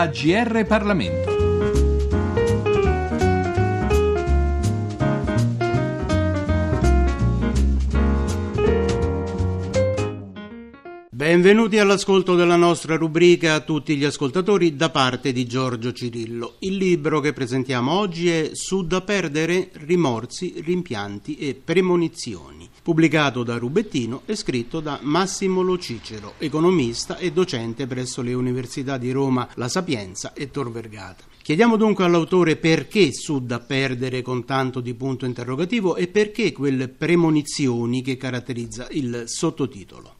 AGR Parlamento. Benvenuti all'ascolto della nostra rubrica a tutti gli ascoltatori da parte di Giorgio Cirillo. Il libro che presentiamo oggi è Su da perdere, rimorsi, rimpianti e premonizioni, pubblicato da Rubettino e scritto da Massimo Lo Cicero, economista e docente presso le università di Roma La Sapienza e Tor Vergata. Chiediamo dunque all'autore perché Su da perdere con tanto di punto interrogativo e perché quelle premonizioni che caratterizza il sottotitolo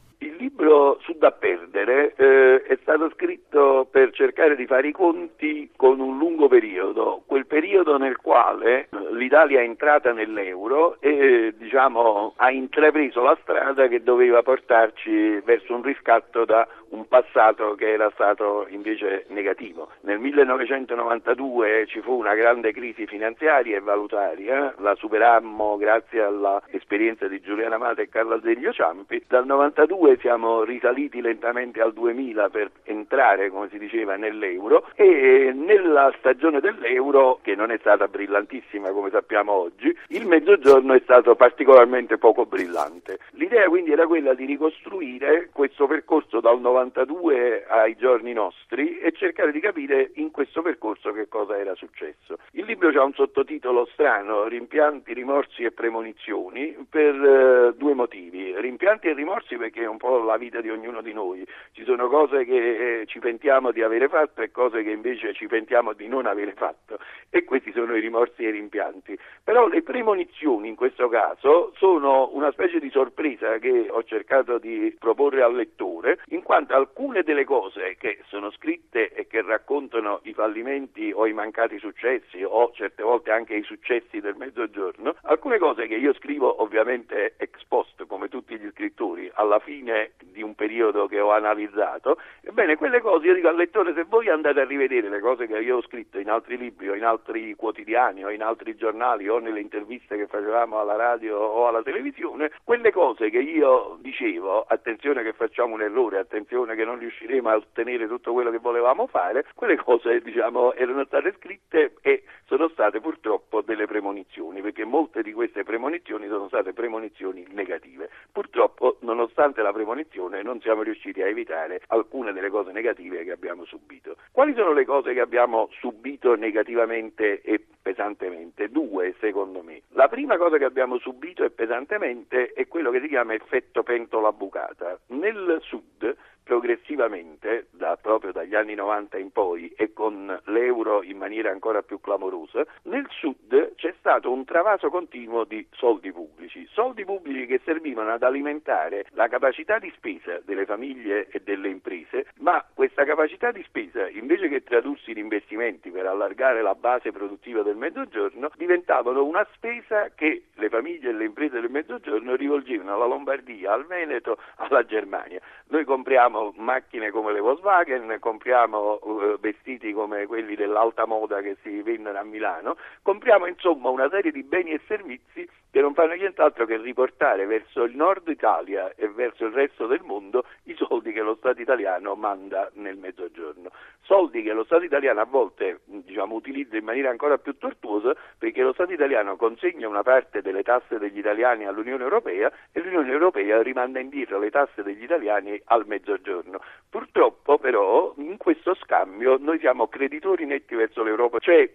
libro su da perdere eh, è stato scritto per cercare di fare i conti con un lungo periodo, quel periodo nel quale l'Italia è entrata nell'euro e diciamo, ha intrapreso la strada che doveva portarci verso un riscatto da un passato che era stato invece negativo. Nel 1992 ci fu una grande crisi finanziaria e valutaria, la superammo grazie all'esperienza di Giuliana Mata e Carlo Azeglio Ciampi, dal 92 siamo risaliti lentamente al 2000 per entrare, come si diceva, nell'euro e nella stagione dell'euro, che non è stata brillantissima come sappiamo oggi, il mezzogiorno è stato particolarmente poco brillante. L'idea quindi era quella di ricostruire questo percorso dal 92 92 ai giorni nostri e cercare di capire in questo percorso che cosa era successo. Il libro ha un sottotitolo strano, Rimpianti, rimorsi e premonizioni, per eh, due motivi. Rimpianti e rimorsi perché è un po' la vita di ognuno di noi. Ci sono cose che eh, ci pentiamo di avere fatto e cose che invece ci pentiamo di non avere fatto e questi sono i rimorsi e i rimpianti. Però le premonizioni in questo caso sono una specie di sorpresa che ho cercato di proporre al lettore, in quanto alcune delle cose che sono scritte e che raccontano i fallimenti o i mancati successi o certe volte anche i successi del mezzogiorno, alcune cose che io scrivo ovviamente ex post come tutti gli scrittori alla fine di un periodo che ho analizzato, ebbene quelle cose io dico al lettore se voi andate a rivedere le cose che io ho scritto in altri libri o in altri quotidiani o in altri giornali o nelle interviste che facevamo alla radio o alla televisione, quelle cose che io dicevo, attenzione che facciamo un errore, attenzione che non riusciremo a ottenere tutto quello che volevamo fare, quelle cose diciamo, erano state scritte e sono state purtroppo delle premonizioni, perché molte di queste premonizioni sono state premonizioni negative. Purtroppo, nonostante la premonizione, non siamo riusciti a evitare alcune delle cose negative che abbiamo subito. Quali sono le cose che abbiamo subito negativamente e pesantemente? Due, secondo me. La prima cosa che abbiamo subito e pesantemente è quello che si chiama effetto pentola bucata. Nel sud progressivamente, da, proprio dagli anni 90 in poi e con l'euro in maniera ancora più clamorosa, nel sud c'è stato un travaso continuo di soldi pubblici, soldi pubblici che servivano ad alimentare la capacità di spesa delle famiglie e delle imprese, ma questa capacità di spesa, invece che tradursi in investimenti per allargare la base produttiva del mezzogiorno, diventavano una spesa che le famiglie e le imprese del mezzogiorno rivolgevano alla Lombardia, al Veneto, alla Germania. Noi compriamo macchine come le Volkswagen, compriamo uh, vestiti come quelli dell'alta moda che si vendono a Milano, compriamo insomma una serie di beni e servizi che non fanno nient'altro che riportare verso il nord Italia e verso il resto del mondo i soldi che lo Stato italiano manda nel mezzogiorno. Soldi che lo Stato italiano a volte diciamo, utilizza in maniera ancora più tortuosa perché lo Stato italiano consegna una parte delle tasse degli italiani all'Unione Europea e l'Unione Europea rimanda indietro le tasse degli italiani al mezzogiorno. Purtroppo però in questo scambio noi siamo creditori netti verso l'Europa, cioè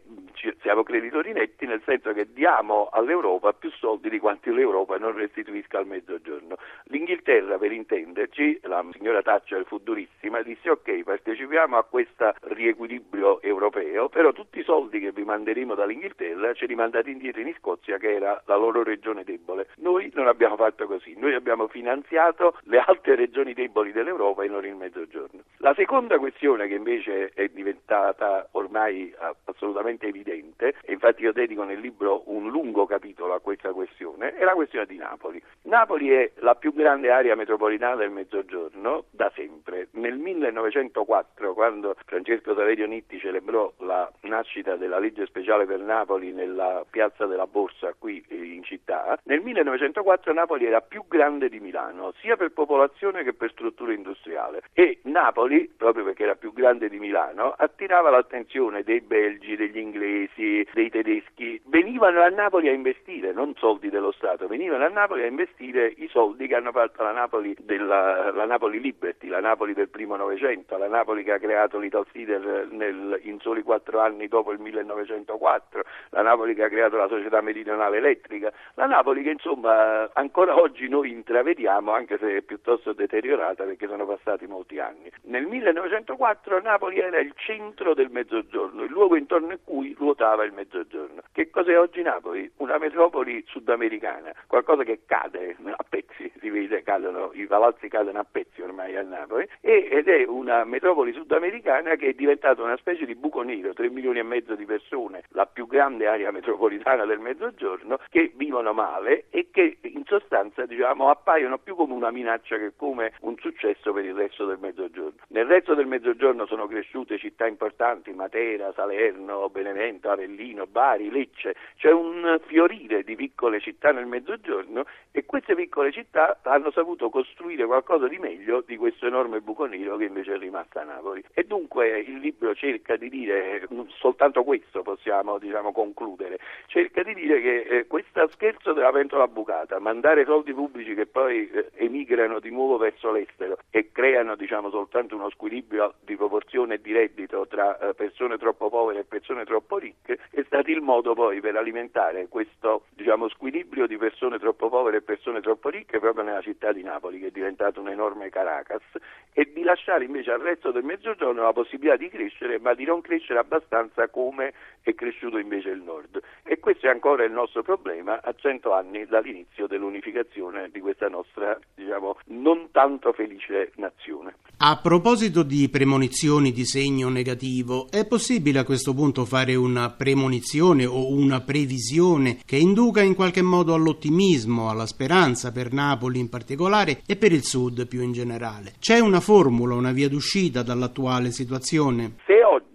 siamo creditori netti nel senso che diamo all'Europa più soldi di quanti l'Europa non restituisca al mezzogiorno. L'Inghilterra, per intenderci, la signora Thatcher fu durissima, disse ok, partecipiamo a questo riequilibrio europeo, però tutti i soldi che vi manderemo dall'Inghilterra ce li mandate indietro in Scozia che era la loro regione debole. Noi non abbiamo fatto così, noi abbiamo finanziato le altre regioni deboli dell'Europa e non il mezzogiorno. La seconda questione che invece è diventata ormai assolutamente evidente e infatti io dedico nel libro un lungo capitolo a questa questione, è la questione di Napoli. Napoli è la più grande area metropolitana del Mezzogiorno da sempre. Nel 1904, quando Francesco Saverio Nitti celebrò la nascita della legge speciale per Napoli nella piazza della Borsa qui in città, nel 1904 Napoli era più grande di Milano, sia per popolazione che per struttura industriale. E Napoli, proprio perché era più grande di Milano, attirava l'attenzione dei belgi, degli inglesi, dei tedeschi. Venivano a Napoli a investire, non soldi dello Stato, venivano a Napoli a investire i soldi che hanno fatto la Napoli, della, la Napoli Liberty, la Napoli del primo Novecento, la Napoli che ha creato l'Italsider nel, in soli quattro anni dopo il 1904, la Napoli che ha creato la società meridionale elettrica, la Napoli che insomma ancora oggi noi intravediamo anche se è piuttosto deteriorata perché sono passati molti anni. Nel 1904 Napoli era il centro del mezzogiorno, il luogo intorno a cui ruotava il mezzogiorno. Che cos'è oggi Napoli? Una metropoli sudamericana, qualcosa che cade a pezzi, si vede, cadono, i palazzi cadono a pezzi ormai a Napoli, ed è una metropoli sudamericana che è diventata una specie di buco nero, 3 milioni e mezzo di persone, la più grande area metropolitana del mezzogiorno, che vivono male e che in sostanza diciamo, appaiono più come una minaccia che come un successo per il resto del mezzogiorno. Nel resto del mezzogiorno sono cresciute città importanti, Matera, Salerno, Benevento, Avellino, Bari, Lecce, c'è un fiorire di piccole città nel mezzogiorno e queste piccole città hanno saputo costruire qualcosa di meglio di questo enorme buco nero che invece è rimasto a Napoli. E dunque il libro cerca di dire, soltanto questo possiamo diciamo, concludere, cerca di dire che eh, questo scherzo della pentola bucata, mandare soldi pubblici che poi eh, emigrano di nuovo verso l'estero e creano diciamo, soltanto uno squilibrio di proporzione e di reddito tra eh, persone troppo povere e persone troppo ricche, è stato il modo poi per alimentare questo diciamo, squilibrio di persone troppo povere e persone troppo ricche proprio nella città di Napoli che è diventata un enorme Caracas e di lasciare invece al resto del mezzogiorno la possibilità di crescere ma di non crescere abbastanza come è cresciuto invece il nord e questo è ancora il nostro problema a cento anni dall'inizio dell'unificazione di questa nostra diciamo non tanto felice nazione. A proposito di premonizioni di segno negativo, è possibile a questo punto fare una premonizione o una previsione che induca in qualche modo all'ottimismo, alla speranza per Napoli in particolare e per il Sud più in generale? C'è una formula, una via d'uscita dall'attuale situazione? Se oggi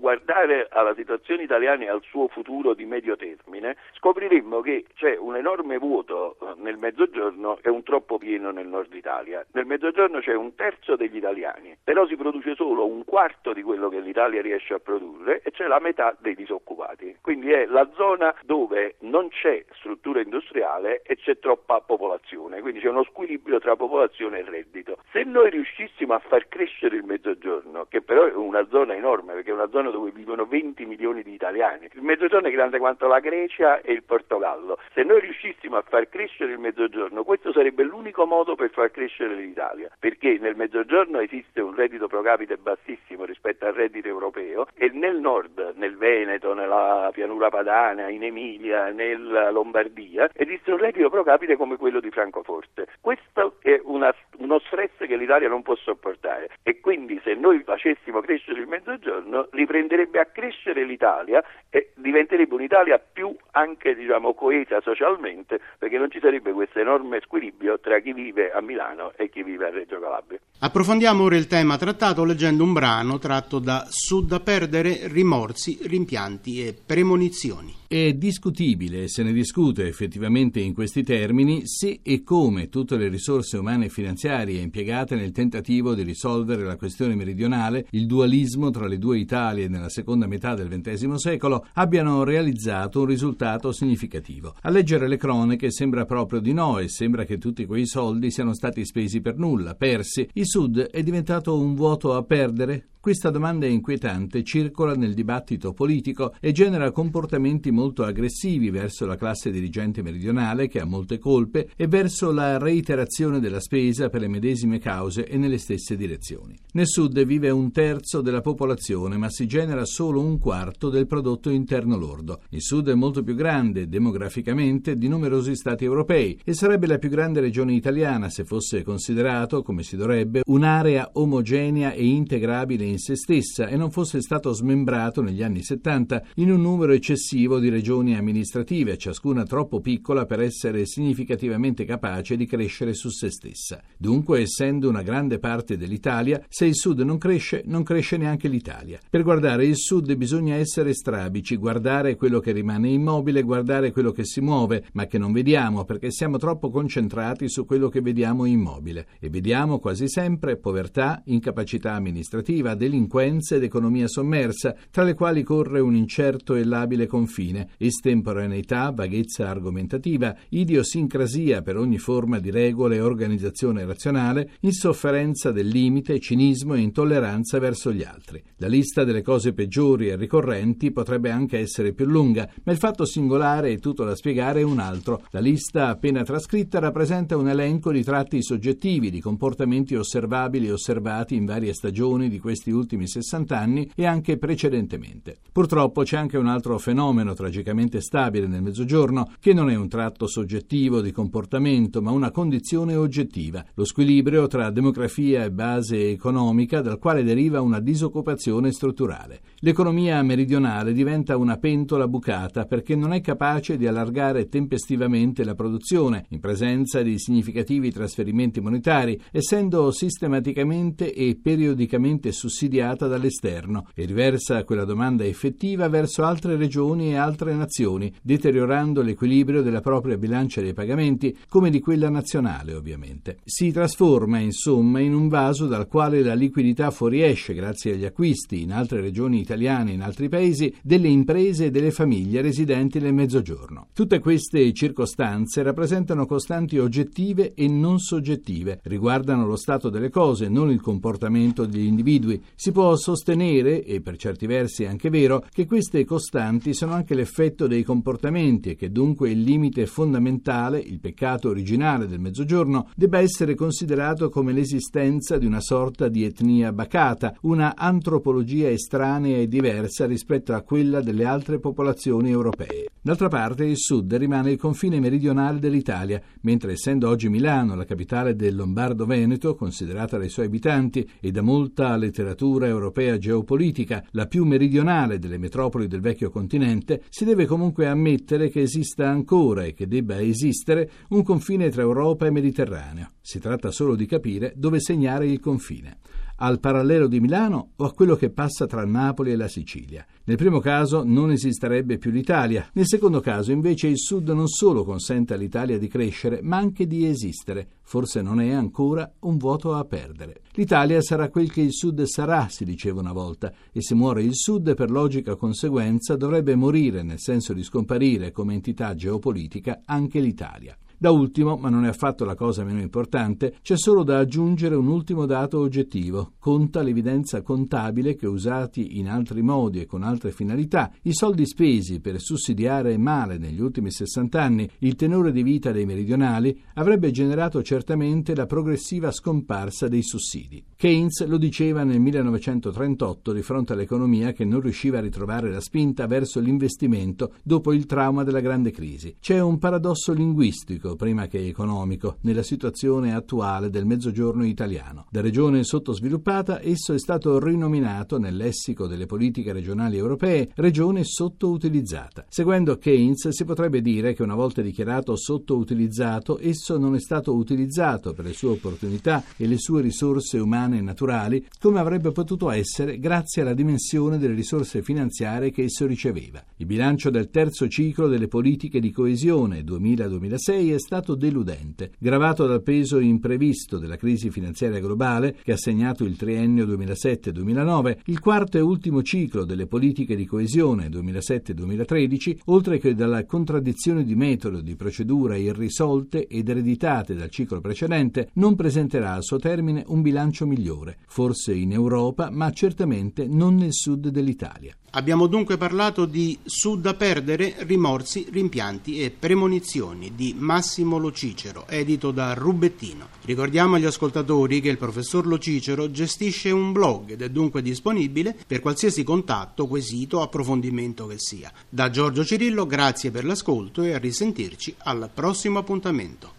guardare alla situazione italiana e al suo futuro di medio termine, scopriremmo che c'è un enorme vuoto eh, nel mezzogiorno e un troppo pieno nel nord Italia. Nel mezzogiorno c'è un terzo degli italiani, però si produce solo un quarto di quello che l'Italia riesce a produrre e c'è la metà dei disoccupati. Quindi è la zona dove non c'è struttura industriale e c'è troppa popolazione, quindi c'è uno squilibrio tra popolazione e reddito. Se noi riuscissimo a far crescere il mezzogiorno, che però è una zona enorme perché è una zona dove vivono 20 milioni di italiani. Il mezzogiorno è grande quanto la Grecia e il Portogallo. Se noi riuscissimo a far crescere il mezzogiorno, questo sarebbe l'unico modo per far crescere l'Italia, perché nel mezzogiorno esiste un reddito pro capite bassissimo rispetto al reddito europeo e nel nord, nel Veneto, nella pianura padana, in Emilia, nella Lombardia, esiste un reddito pro capite come quello di Francoforte. Questo è una, uno stress che l'Italia non può sopportare e quindi se noi facessimo crescere il mezzogiorno riprenderebbe a crescere l'Italia e diventerebbe un'Italia più anche diciamo, coesa socialmente perché non ci sarebbe questo enorme squilibrio tra chi vive a Milano e chi vive a Reggio Calabria. Approfondiamo ora il tema trattato leggendo un brano tratto da Sud da perdere, rimorsi, rimpianti e premonizioni. È discutibile, se ne discute effettivamente in questi termini, se e come tutte le risorse umane e finanziarie impiegate nel tentativo di risolvere la questione meridionale, il dualismo tra le due Italie nella seconda metà del XX secolo, abbiano realizzato un risultato significativo. A leggere le cronache sembra proprio di no e sembra che tutti quei soldi siano stati spesi per nulla, persi. Il Sud è diventato un vuoto a perdere? Questa domanda inquietante circola nel dibattito politico e genera comportamenti molto aggressivi verso la classe dirigente meridionale che ha molte colpe e verso la reiterazione della spesa per le medesime cause e nelle stesse direzioni. Nel sud vive un terzo della popolazione ma si genera solo un quarto del prodotto interno lordo. Il Sud è molto più grande demograficamente di numerosi stati europei e sarebbe la più grande regione italiana se fosse considerato, come si dovrebbe, un'area omogenea e integrabile in se stessa e non fosse stato smembrato negli anni 70 in un numero eccessivo di regioni amministrative, ciascuna troppo piccola per essere significativamente capace di crescere su se stessa. Dunque, essendo una grande parte dell'Italia, se il Sud non cresce, non cresce neanche l'Italia. Per guardare il Sud bisogna essere strabici, guardare quello che rimane immobile, guardare quello che si muove, ma che non vediamo perché siamo troppo concentrati su quello che vediamo immobile. E vediamo quasi sempre povertà, incapacità amministrativa, delinquenza ed economia sommersa, tra le quali corre un incerto e labile confine, estemporaneità, vaghezza argomentativa, idiosincrasia per ogni forma di regola e organizzazione razionale, insofferenza del limite, cinismo e intolleranza verso gli altri. La lista delle cose peggiori e ricorrenti potrebbe anche essere più lunga, ma il fatto singolare e tutto da spiegare è un altro. La lista appena trascritta rappresenta un elenco di tratti soggettivi, di comportamenti osservabili e osservati in varie stagioni di questi ultimi 60 anni e anche precedentemente. Purtroppo c'è anche un altro fenomeno tragicamente stabile nel Mezzogiorno, che non è un tratto soggettivo di comportamento, ma una condizione oggettiva, lo squilibrio tra demografia e base economica dal quale deriva una disoccupazione strutturale. L'economia meridionale diventa una pentola bucata perché non è capace di allargare tempestivamente la produzione in presenza di significativi trasferimenti monetari, essendo sistematicamente e periodicamente sussidiata dall'esterno e riversa quella domanda effettiva verso altre regioni e altre nazioni, deteriorando l'equilibrio della propria bilancia dei pagamenti come di quella nazionale ovviamente. Si trasforma insomma in un vaso dal quale la liquidità fuoriesce grazie agli acquisti in altre regioni italiane e in altri paesi delle imprese e delle famiglie residenti nel Mezzogiorno. Tutte queste circostanze rappresentano costanti oggettive e non soggettive, riguardano lo stato delle cose, non il comportamento degli individui. Si può sostenere, e per certi versi è anche vero, che queste costanti sono anche l'effetto dei comportamenti e che dunque il limite fondamentale, il peccato originale del Mezzogiorno, debba essere considerato come l'esistenza di una sorta di etnia bacata, una antropologia estranea e diversa rispetto a quella delle altre popolazioni europee. D'altra parte il sud rimane il confine meridionale dell'Italia, mentre essendo oggi Milano la capitale del Lombardo-Veneto, considerata dai suoi abitanti e da molta letteratura europea geopolitica la più meridionale delle metropoli del vecchio continente, si deve comunque ammettere che esista ancora e che debba esistere un confine tra Europa e Mediterraneo. Si tratta solo di capire dove segnare il confine al parallelo di Milano o a quello che passa tra Napoli e la Sicilia. Nel primo caso non esisterebbe più l'Italia, nel secondo caso invece il Sud non solo consente all'Italia di crescere, ma anche di esistere. Forse non è ancora un vuoto a perdere. L'Italia sarà quel che il Sud sarà, si diceva una volta, e se muore il Sud per logica conseguenza dovrebbe morire, nel senso di scomparire come entità geopolitica, anche l'Italia. Da ultimo, ma non è affatto la cosa meno importante, c'è solo da aggiungere un ultimo dato oggettivo. Conta l'evidenza contabile che usati in altri modi e con altre finalità, i soldi spesi per sussidiare male negli ultimi 60 anni il tenore di vita dei meridionali avrebbe generato certamente la progressiva scomparsa dei sussidi. Keynes lo diceva nel 1938 di fronte all'economia che non riusciva a ritrovare la spinta verso l'investimento dopo il trauma della grande crisi. C'è un paradosso linguistico prima che economico nella situazione attuale del mezzogiorno italiano. Da regione sottosviluppata esso è stato rinominato nel lessico delle politiche regionali europee regione sottoutilizzata. Seguendo Keynes si potrebbe dire che una volta dichiarato sottoutilizzato esso non è stato utilizzato per le sue opportunità e le sue risorse umane e naturali come avrebbe potuto essere grazie alla dimensione delle risorse finanziarie che esso riceveva. Il bilancio del terzo ciclo delle politiche di coesione 2000-2006 è stato deludente, gravato dal peso imprevisto della crisi finanziaria globale che ha segnato il triennio 2007-2009, il quarto e ultimo ciclo delle politiche di coesione 2007-2013, oltre che dalla contraddizione di metodo di procedura irrisolte ed ereditate dal ciclo precedente, non presenterà al suo termine un bilancio migliore, forse in Europa, ma certamente non nel sud dell'Italia. Abbiamo dunque parlato di Sud da perdere, rimorsi, rimpianti e premonizioni di Massimo Lo Cicero, edito da Rubettino. Ricordiamo agli ascoltatori che il professor Lo Cicero gestisce un blog ed è dunque disponibile per qualsiasi contatto, quesito approfondimento che sia. Da Giorgio Cirillo grazie per l'ascolto e a risentirci al prossimo appuntamento.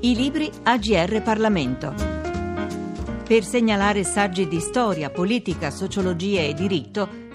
I libri AGR Parlamento. Per segnalare saggi di storia, politica, sociologia e diritto,